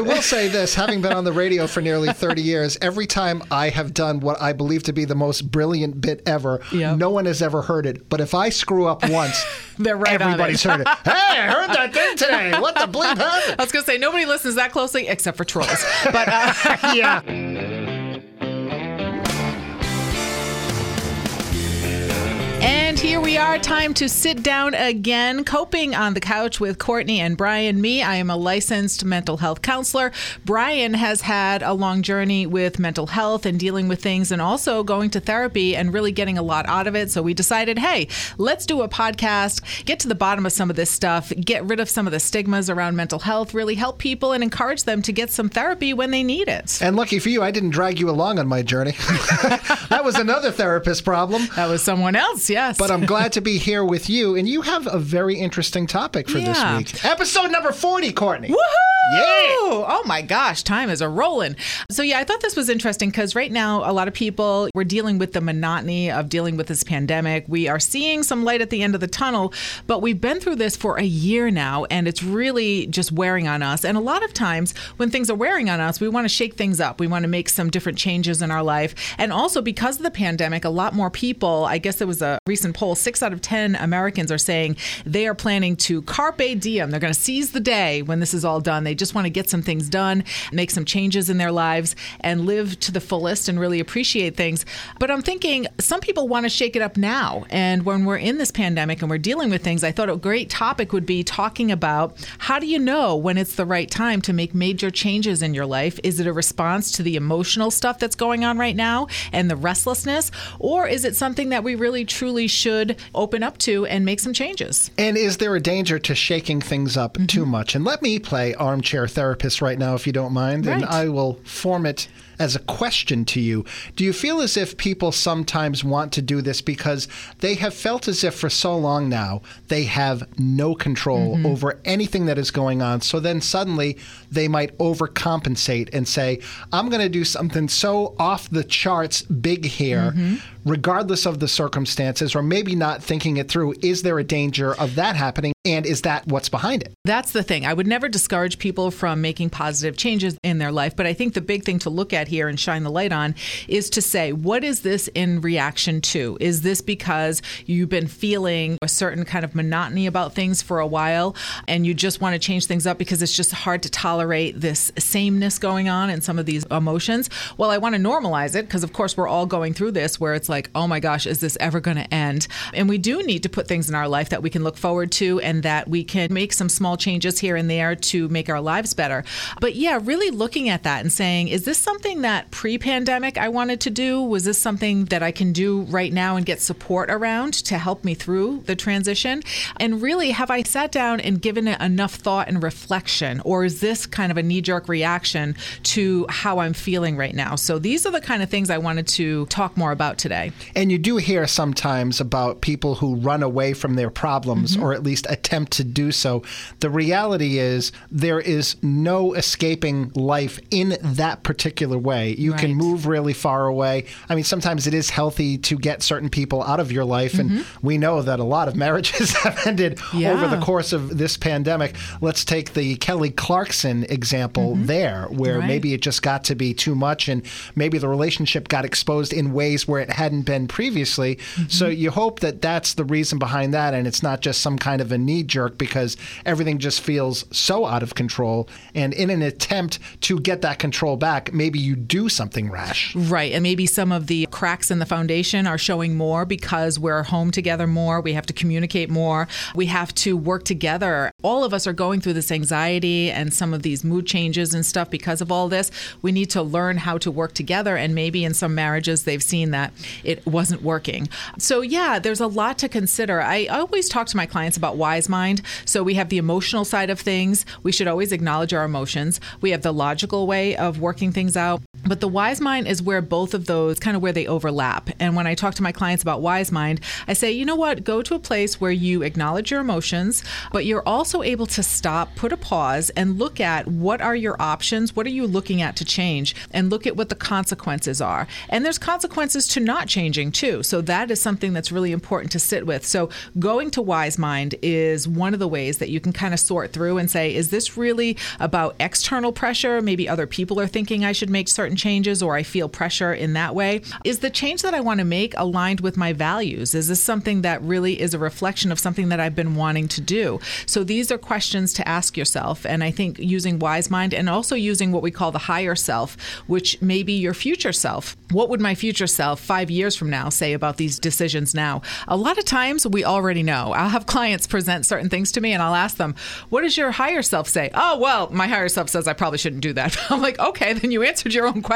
I will say this having been on the radio for nearly 30 years, every time I have done what I believe to be the most brilliant bit ever, Yep. no one has ever heard it. But if I screw up once, They're right everybody's it. heard it. Hey, I heard that thing today. What the bleep happened? I was going to say nobody listens that closely except for trolls. But uh, yeah. And here we are, time to sit down again, coping on the couch with Courtney and Brian. Me, I am a licensed mental health counselor. Brian has had a long journey with mental health and dealing with things and also going to therapy and really getting a lot out of it. So we decided, hey, let's do a podcast, get to the bottom of some of this stuff, get rid of some of the stigmas around mental health, really help people and encourage them to get some therapy when they need it. And lucky for you, I didn't drag you along on my journey. that was another therapist problem. That was someone else, yes. But I'm glad to be here with you, and you have a very interesting topic for Yeah. this week. Episode number 40, Courtney. Woohoo! Yeah. Oh my gosh, time is a rolling. So yeah, I thought this was interesting because right now a lot of people we're dealing with the monotony of dealing with this pandemic. We are seeing some light at the end of the tunnel, but we've been through this for a year now and it's really just wearing on us. And a lot of times when things are wearing on us, we want to shake things up. We want to make some different changes in our life. And also because of the pandemic, a lot more people, I guess there was a recent poll, 6 out of 10 Americans are saying they are planning to carpe diem. They're going to seize the day when this is all done. They just want to get some things done, make some changes in their lives, and live to the fullest and really appreciate things. But I'm thinking some people want to shake it up now. And when we're in this pandemic and we're dealing with things, I thought a great topic would be talking about how do you know when it's the right time to make major changes in your life? Is it a response to the emotional stuff that's going on right now and the restlessness? Or is it something that we really truly should open up to and make some changes? And is there a danger to shaking things up Mm-hmm. too much? And let me play armchair therapist right now, if you don't mind, and I will form it as a question to you. Do you feel as if people sometimes want to do this because they have felt as if for so long now they have no control Mm-hmm. over anything that is going on? So then suddenly they might overcompensate and say, I'm going to do something so off the charts big here, Mm-hmm. Regardless of the circumstances, or maybe not thinking it through. Is there a danger of that happening? And is that what's behind it? That's the thing. I would never discourage people from making positive changes in their life, but I think the big thing to look at here and shine the light on is to say, what is this in reaction to? Is this because you've been feeling a certain kind of monotony about things for a while and you just want to change things up because it's just hard to tolerate this sameness going on and some of these emotions? Well, I want to normalize it because, of course, we're all going through this where it's like, oh my gosh, is this ever going to end? And we do need to put things in our life that we can look forward to and that we can make some small changes here and there to make our lives better. But yeah, really looking at that and saying, is this something that pre pandemic I wanted to do? Was this something that I can do right now and get support around to help me through the transition? And really, have I sat down and given it enough thought and reflection? Or is this kind of a knee jerk reaction to how I'm feeling right now? So these are the kind of things I wanted to talk more about today. And you do hear sometimes about people who run away from their problems Mm-hmm. or at least attempt to do so. The reality is there is no escaping life in that particular way. You can move really far away. I mean, sometimes it is healthy to get certain people out of your life. And we know that a lot of marriages have ended Mm-hmm. Yeah. over the course of this pandemic. Let's take the Kelly Clarkson example there, where Mm-hmm. Right. maybe it just got to be too much and maybe the relationship got exposed in ways where it hadn't been previously. So Mm-hmm. you hope that that's the reason behind that and it's not just some kind of a knee jerk because everything just feels so out of control. And in an attempt to get that control back, maybe you do something rash. Right. And maybe some of the cracks in the foundation are showing more because we're home together more. We have to communicate more. We have to work together. All of us are going through this anxiety and some of these mood changes and stuff because of all this. We need to learn how to work together. And maybe in some marriages, they've seen that it wasn't working. So, yeah, there's a lot to consider. I always talk to my clients about wise mind. So, we have the emotional side of things. We should always acknowledge our emotions. We have the logical way of working things out. But the wise mind is where both of those kind of where they overlap. And when I talk to my clients about wise mind, I say, you know what, go to a place where you acknowledge your emotions, but you're also able to stop, put a pause, and look at what are your options, what are you looking at to change, and look at what the consequences are. And there's consequences to not changing too. So that is something that's really important to sit with. So going to wise mind is one of the ways that you can kind of sort through and say, is this really about external pressure? Maybe other people are thinking I should make certain changes or I feel pressure in that way. Is the change that I want to make aligned with my values? Is this something that really is a reflection of something that I've been wanting to do? So these are questions to ask yourself. And I think using wise mind and also using what we call the higher self, which may be your future self. What would my future self five years from now say about these decisions now? A lot of times we already know. I'll have clients present certain things to me and I'll ask them, What does your higher self say? Oh, well, my higher self says I probably shouldn't do that. I'm like, Okay, then you answered your own question.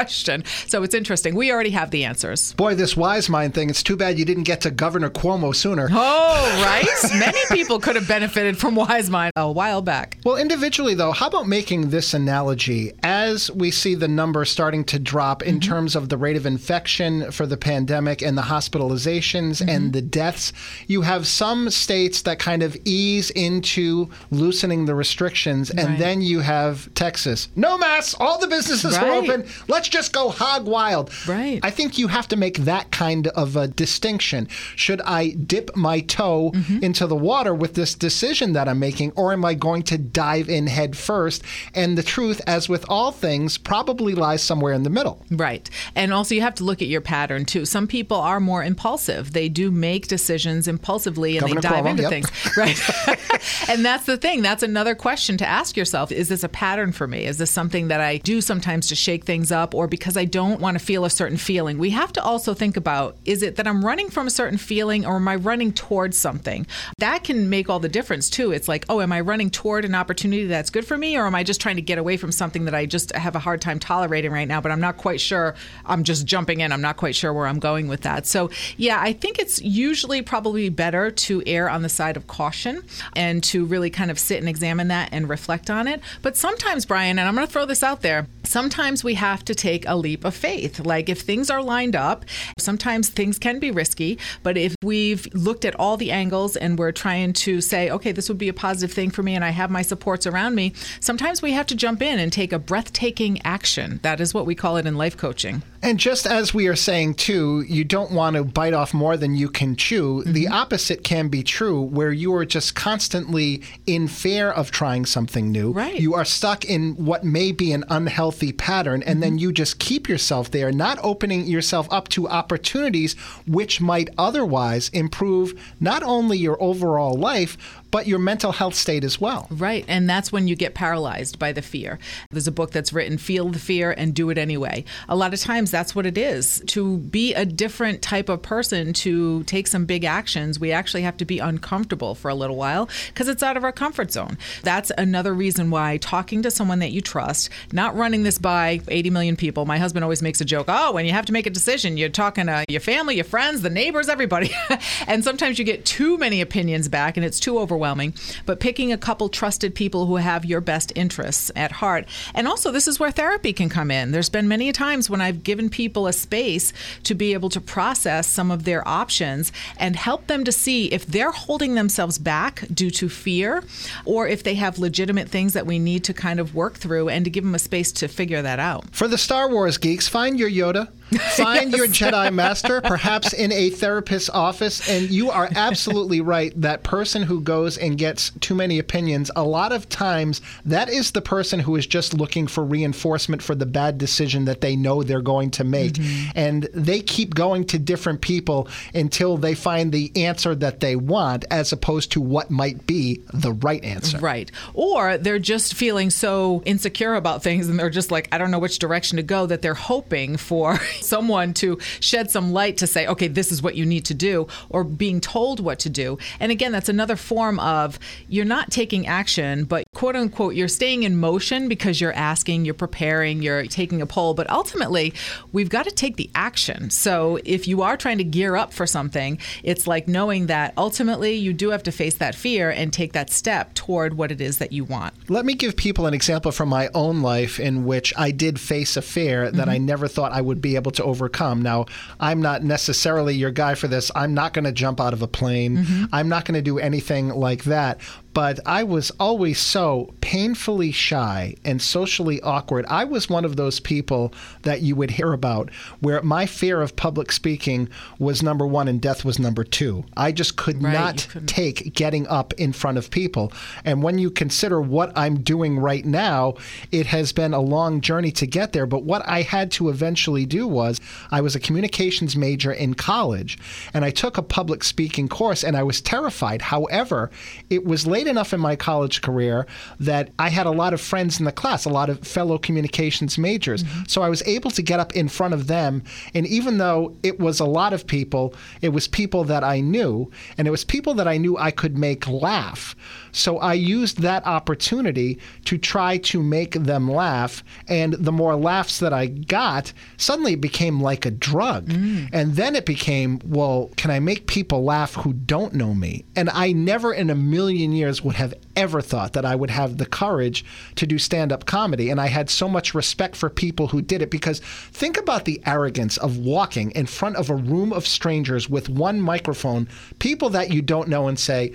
So it's interesting. We already have the answers. Boy, this wise mind thing, it's too bad you didn't get to Governor Cuomo sooner. Oh, right? Many people could have benefited from wise mind a while back. Well, individually, though, how about making this analogy? As we see the number starting to drop in mm-hmm. terms of the rate of infection for the pandemic and the hospitalizations mm-hmm. and the deaths, you have some states that kind of ease into loosening the restrictions, and right. then you have Texas. No masks, all the businesses right. are open. Let's just go hog wild. Right. I think you have to make that kind of a distinction. Should I dip my toe mm-hmm. into the water with this decision that I'm making, or am I going to dive in head first? And the truth, as with all things, probably lies somewhere in the middle. Right. And also, you have to look at your pattern too. Some people are more impulsive, they do make decisions impulsively and Governor they dive Cuomo, into yep. things. Right. and that's the thing. That's another question to ask yourself Is this a pattern for me? Is this something that I do sometimes to shake things up or because I don't want to feel a certain feeling? We have to also think about is it that I'm running from a certain feeling or am I running towards something? That can make all the difference too. It's like, oh, am I running toward an opportunity that's good for me or am I just trying to get away from something that I just have a hard time tolerating right now, but I'm not quite sure. I'm just jumping in. I'm not quite sure where I'm going with that. So, yeah, I think it's usually probably better to err on the side of caution and to really kind of sit and examine that and reflect on it. But sometimes, Brian, and I'm going to throw this out there, sometimes we have to take a leap of faith. Like if things are lined up, sometimes things can be risky, but if we've looked at all the angles and we're trying to say, okay, this would be a positive thing for me and I have my supports around me, sometimes we have to jump in and take a breathtaking action. That is what we call it in life coaching. And just as we are saying too, you don't want to bite off more than you can chew. Mm-hmm. The opposite can be true, where you are just constantly in fear of trying something new. Right. You are stuck in what may be an unhealthy pattern, and mm-hmm. then you just keep yourself there, not opening yourself up to opportunities which might otherwise improve not only your overall life, but your mental health state as well. Right. And that's when you get paralyzed by the fear. There's a book that's written, Feel the Fear and Do It Anyway. A lot of times that's what it is. To be a different type of person, to take some big actions, we actually have to be uncomfortable for a little while because it's out of our comfort zone. That's another reason why talking to someone that you trust, not running this by 80 million people. My husband always makes a joke oh, when you have to make a decision, you're talking to your family, your friends, the neighbors, everybody. and sometimes you get too many opinions back and it's too overwhelming overwhelming, but picking a couple trusted people who have your best interests at heart. And also, this is where therapy can come in. There's been many times when I've given people a space to be able to process some of their options and help them to see if they're holding themselves back due to fear or if they have legitimate things that we need to kind of work through and to give them a space to figure that out. For the Star Wars geeks, find your Yoda. Find yes. your Jedi Master, perhaps in a therapist's office. And you are absolutely right. That person who goes and gets too many opinions, a lot of times that is the person who is just looking for reinforcement for the bad decision that they know they're going to make. Mm-hmm. And they keep going to different people until they find the answer that they want, as opposed to what might be the right answer. Right. Or they're just feeling so insecure about things and they're just like, I don't know which direction to go, that they're hoping for someone to shed some light to say, okay, this is what you need to do, or being told what to do. And again, that's another form of you're not taking action, but quote unquote, you're staying in motion because you're asking, you're preparing, you're taking a poll. But ultimately, we've got to take the action. So if you are trying to gear up for something, it's like knowing that ultimately you do have to face that fear and take that step toward what it is that you want. Let me give people an example from my own life in which I did face a fear that mm-hmm. I never thought I would be able to overcome. Now, I'm not necessarily your guy for this. I'm not going to jump out of a plane. Mm-hmm. I'm not going to do anything like that but I was always so painfully shy and socially awkward. I was one of those people that you would hear about where my fear of public speaking was number one and death was number two. I just could right, not take getting up in front of people. And when you consider what I'm doing right now, it has been a long journey to get there. But what I had to eventually do was I was a communications major in college and I took a public speaking course and I was terrified. However, it was late late enough in my college career that I had a lot of friends in the class, a lot of fellow communications majors. Mm-hmm. So I was able to get up in front of them. And even though it was a lot of people, it was people that I knew, and it was people that I knew I could make laugh. So I used that opportunity to try to make them laugh. And the more laughs that I got, suddenly it became like a drug. Mm. And then it became, well, can I make people laugh who don't know me? And I never in a million years would have ever thought that I would have the courage to do stand up comedy. And I had so much respect for people who did it because think about the arrogance of walking in front of a room of strangers with one microphone, people that you don't know, and say,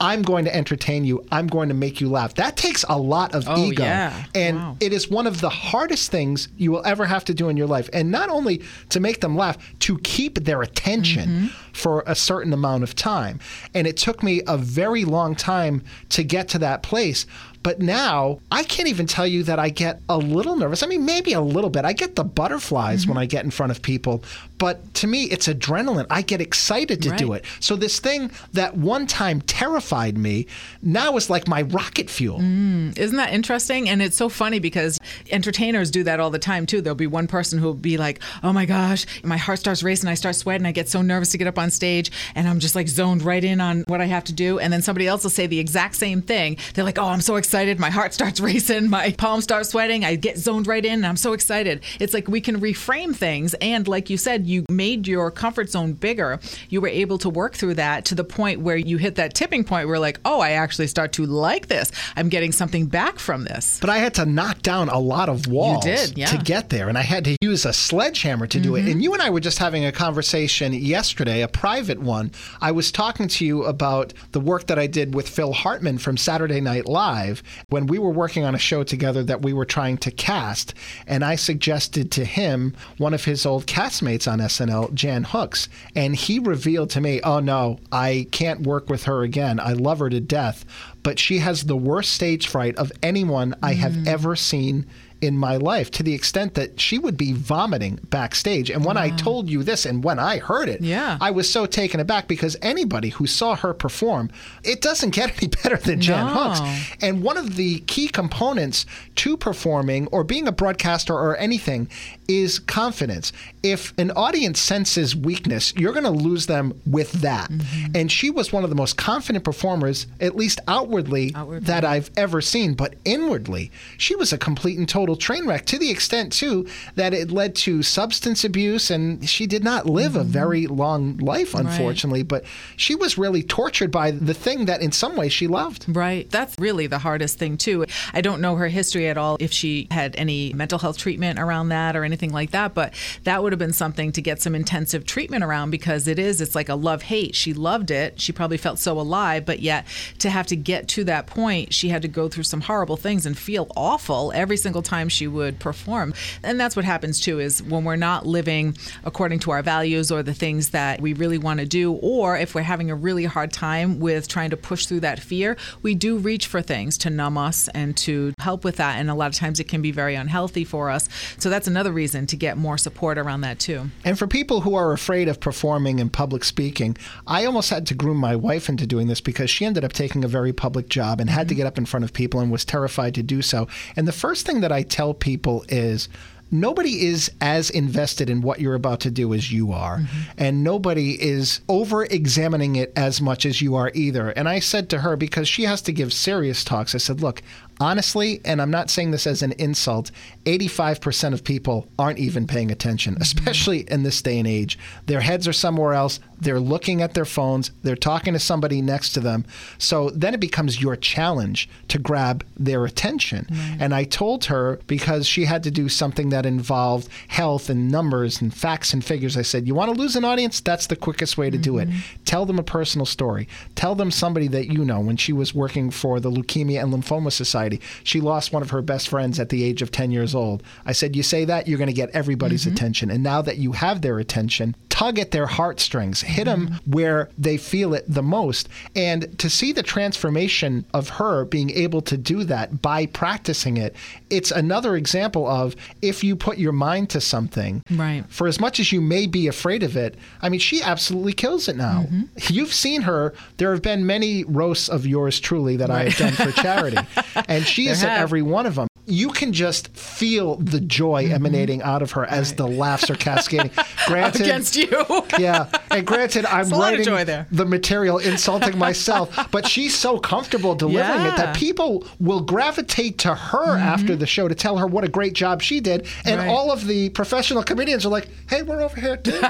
I'm going to entertain you. I'm going to make you laugh. That takes a lot of oh, ego. Yeah. And wow. it is one of the hardest things you will ever have to do in your life. And not only to make them laugh, to keep their attention mm-hmm. for a certain amount of time. And it took me a very long time to get to that place. But now I can't even tell you that I get a little nervous. I mean, maybe a little bit. I get the butterflies mm-hmm. when I get in front of people, but to me, it's adrenaline. I get excited to right. do it. So this thing that one time terrified me now is like my rocket fuel. Mm, isn't that interesting? And it's so funny because entertainers do that all the time too. There'll be one person who'll be like, "Oh my gosh, my heart starts racing. I start sweating. I get so nervous to get up on stage, and I'm just like zoned right in on what I have to do." And then somebody else will say the exact same thing. They're like, "Oh, I'm so excited." Excited. My heart starts racing. My palms start sweating. I get zoned right in and I'm so excited. It's like we can reframe things. And like you said, you made your comfort zone bigger. You were able to work through that to the point where you hit that tipping point where, like, oh, I actually start to like this. I'm getting something back from this. But I had to knock down a lot of walls did, yeah. to get there. And I had to use a sledgehammer to do mm-hmm. it. And you and I were just having a conversation yesterday, a private one. I was talking to you about the work that I did with Phil Hartman from Saturday Night Live when we were working on a show together that we were trying to cast, and I suggested to him one of his old castmates on SNL, Jan Hooks, and he revealed to me, "Oh no, I can't work with her again. I love her to death, but she has the worst stage fright of anyone I have mm. ever seen in my life to the extent that she would be vomiting backstage. And when wow. I told you this and when I heard it, yeah. I was so taken aback because anybody who saw her perform, it doesn't get any better than Jan no. Hooks. And one of the key components to performing or being a broadcaster or anything is confidence. If an audience senses weakness, you're going to lose them with that. Mm-hmm. And she was one of the most confident performers, at least outwardly, outwardly, that I've ever seen. But inwardly, she was a complete and total train wreck to the extent, too, that it led to substance abuse. And she did not live mm-hmm. a very long life, unfortunately. Right. But she was really tortured by the thing that in some ways she loved. Right. That's really the hardest thing, too. I don't know her history at all, if she had any mental health treatment around that or anything like that. But that would have been something to get some intensive treatment around because it is, it's like a love hate. She loved it. She probably felt so alive, but yet to have to get to that point, she had to go through some horrible things and feel awful every single time she would perform. And that's what happens too is when we're not living according to our values or the things that we really want to do, or if we're having a really hard time with trying to push through that fear, we do reach for things to numb us and to help with that. And a lot of times it can be very unhealthy for us. So that's another reason to get more support around that too. And for people who are afraid of performing and public speaking, I almost had to groom my wife into doing this because she ended up taking a very public job and had mm-hmm. to get up in front of people and was terrified to do so. And the first thing that I tell people is nobody is as invested in what you're about to do as you are, mm-hmm. and nobody is over examining it as much as you are either. And I said to her, because she has to give serious talks, I said, look, honestly, and I'm not saying this as an insult, 85% of people aren't even paying attention, mm-hmm. especially in this day and age. Their heads are somewhere else. They're looking at their phones. They're talking to somebody next to them. So then it becomes your challenge to grab their attention. And I told her because she had to do something that involved health and numbers and facts and figures. I said, You want to lose an audience? That's the quickest way to do it. Mm-hmm. Tell them a personal story. Tell them somebody that you know. When she was working for the Leukemia and Lymphoma Society, she lost one of her best friends at the age of 10 years old. I said, You say that, you're going to get everybody's mm-hmm. attention. And now that you have their attention, tug at their heartstrings, hit mm-hmm. them where they feel it the most. And to see the transformation of her being able to do that by practicing it, it's another example of if you put your mind to something, Right. for as much as you may be afraid of it, I mean, she absolutely kills it now. Mm-hmm. You've seen her. There have been many roasts of yours truly that I have done for charity, and she is at every one of them. You can just feel the joy emanating out of her as the laughs are cascading. Granted, Against you. yeah, and granted, I'm a lot of writing the material, insulting myself, but she's so comfortable delivering it that Mm-hmm. people will gravitate to her after the show to tell her what a great job she did, and Right. all of the professional comedians are like, "Hey, we're over here too,"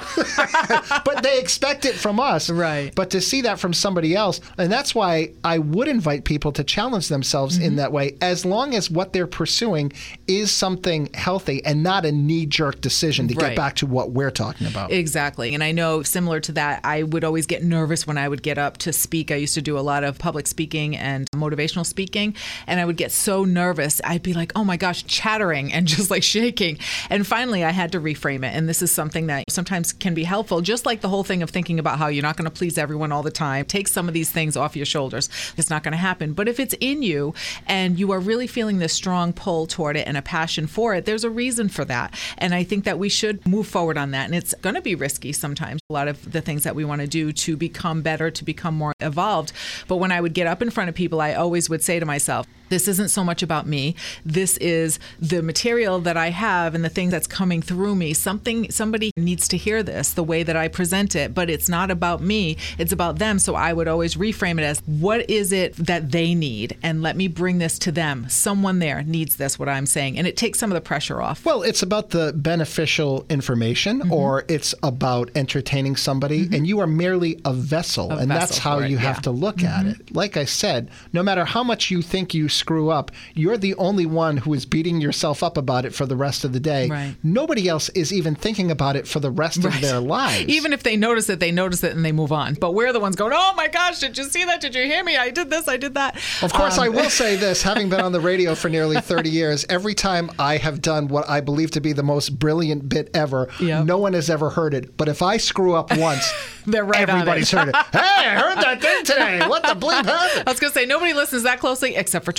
but they expect it from us, Right. But to see that from somebody else, and that's why I would invite people to challenge themselves Mm-hmm. in that way, as long as what they're pursuing is something healthy and not a knee-jerk decision to Right. get back to what we're talking about. Exactly. And I know similar to that, I would always get nervous when I would get up to speak. I used to do a lot of public speaking and motivational speaking, and I would get so nervous. I'd be like, oh my gosh, chattering and just like shaking. And finally, I had to reframe it. And this is something that sometimes can be helpful, just like the whole thing of thinking about how you're not going to please everyone all the time. Take some of these things off your shoulders. It's not going to happen. But if it's in you and you are really feeling this strong pull toward it and a passion for it, there's a reason for that. And I think that we should move forward on that. And it's going to be risky sometimes, a lot of the things that we want to do to become better, to become more evolved. But when I would get up in front of people, I always would say to myself, this isn't so much about me. This is the material that I have and the thing that's coming through me. Something somebody needs to hear this the way that I present it, but it's not about me. It's about them. So I would always reframe it as what is it that they need and let me bring this to them. Someone there needs this what I'm saying and it takes some of the pressure off. Well, it's about the beneficial information, Mm-hmm. or it's about entertaining somebody, and you are merely a vessel, A and that's how for it, you have yeah. Mm-hmm. to look at it. Like I said, no matter how much you think you screw up, you're the only one who is beating yourself up about it for the rest of the day. Right. Nobody else is even thinking about it for the rest of their lives. Even if they notice it, they notice it and they move on. But we're the ones going, "Oh my gosh, did you see that? Did you hear me? I did this. I did that." Of course, Um, I will say this having been on the radio for nearly 30 years, every time I have done what I believe to be the most brilliant bit ever, Yep. no one has ever heard it. But if I screw up once, They're right everybody's heard it. Hey, I heard that thing today. What the bleep happened? I was gonna say nobody listens that closely except for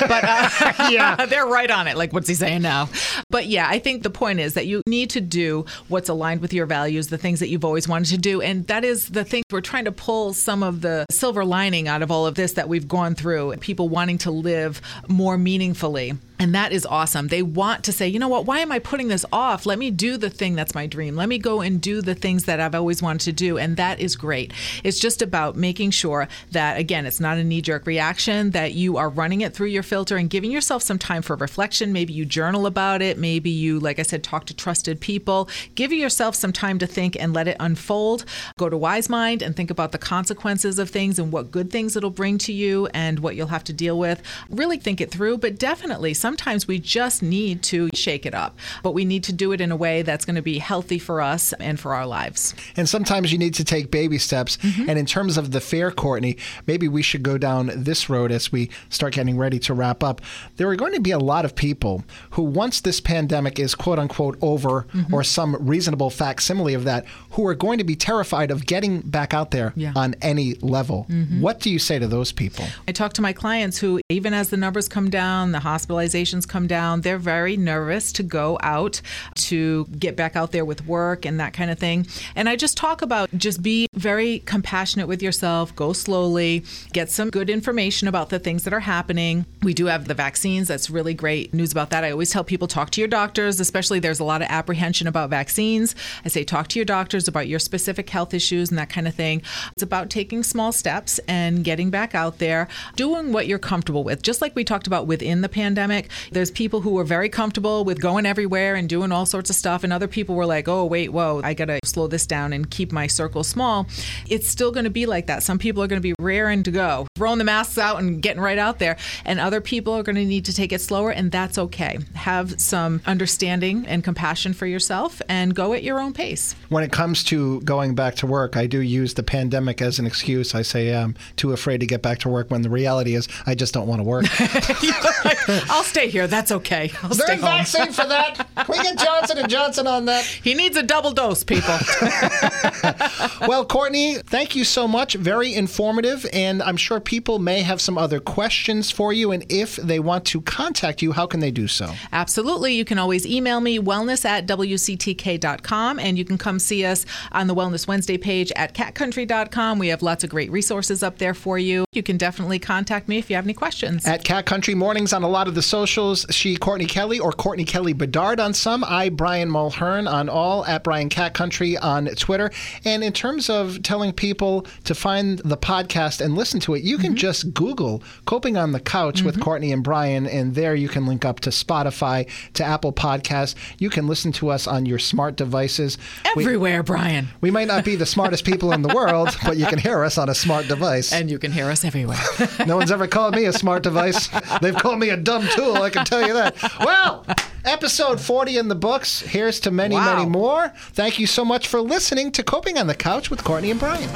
but uh, Yeah. they're right on it. Like, what's he saying now? But yeah, I think the point is that you need to do what's aligned with your values, the things that you've always wanted to do, and that is the thing. We're trying to pull some of the silver lining out of all of this that we've gone through. People wanting to live more meaningfully. And that is awesome. They want to say, you know what, why am I putting this off? Let me do the thing that's my dream. Let me go and do the things that I've always wanted to do. And that is great. It's just about making sure that, again, it's not a knee jerk reaction, that you are running it through your filter and giving yourself some time for reflection. Maybe you journal about it. Maybe you, like I said, talk to trusted people. Give yourself some time to think and let it unfold. Go to Wise Mind and think about the consequences of things and what good things it'll bring to you and what you'll have to deal with. Really think it through, but definitely sometimes we just need to shake it up. But we need to do it in a way that's going to be healthy for us and for our lives. And sometimes you need to take baby steps. Mm-hmm. And in terms of the fair, Courtney, maybe we should go down this road as we start getting ready to wrap up. There are going to be a lot of people who, once this pandemic is quote unquote over, Mm-hmm. or some reasonable facsimile of that, who are going to be terrified of getting back out there Yeah. Mm-hmm. on any level. What do you say to those people? I talk to my clients who, even as the numbers come down, the come down. They're very nervous to go out to get back out there with work and that kind of thing. And I just talk about just be very compassionate with yourself, go slowly, get some good information about the things that are happening. We do have the vaccines. That's really great news about that. I always tell people talk to your doctors, especially there's a lot of apprehension about vaccines. I say talk to your doctors about your specific health issues and that kind of thing. It's about taking small steps and getting back out there, doing what you're comfortable with. Just like we talked about within the pandemic, there's people who were very comfortable with going everywhere and doing all sorts of stuff, and other people were like, oh, wait, whoa, I got to slow this down and keep my circle small. It's still going to be like that. Some people are going to be raring to go, throwing the masks out and getting right out there, and other people are going to need to take it slower, and that's okay. Have some understanding and compassion for yourself and go at your own pace. When it comes to going back to work, I do use the pandemic as an excuse. I say I'm too afraid to get back to work when the reality is I just don't want to work. I'll stay here. That's okay. I'll Is there stay a home. vaccine for that? Can we get Johnson and Johnson on that? He needs a double dose, people. Well, Courtney, thank you so much. Very informative, and I'm sure people may have some other questions for you. And if they want to contact you, how can they do so? Absolutely. You can always email me, wellness at wctk.com, and you can come see us on the Wellness Wednesday page at catcountry.com. We have lots of great resources up there for you. You can definitely contact me if you have any questions. At Cat Country Mornings on a lot of the socials, she Courtney Kelly or Courtney Kelly Bedard on some, I Brian Mulhern on all, at Brian Cat Country on Twitter. And in terms of telling people to find the podcast and listen to it, you can mm-hmm. just Google Coping on the Couch with mm-hmm. Courtney and Brian, and there you can link up to Spotify, to Apple Podcasts. You can listen to us on your smart devices. We- Everywhere, Brian. we might not be the smartest people in the world, but you can hear us on a smart device. And you can hear us everywhere. No one's ever called me a smart device. They've called me a dumb tool, I can tell you that. Well, episode 40 in the books. Here's to many, Wow. many more. Thank you so much for listening to Coping on the Couch with Courtney and Brian.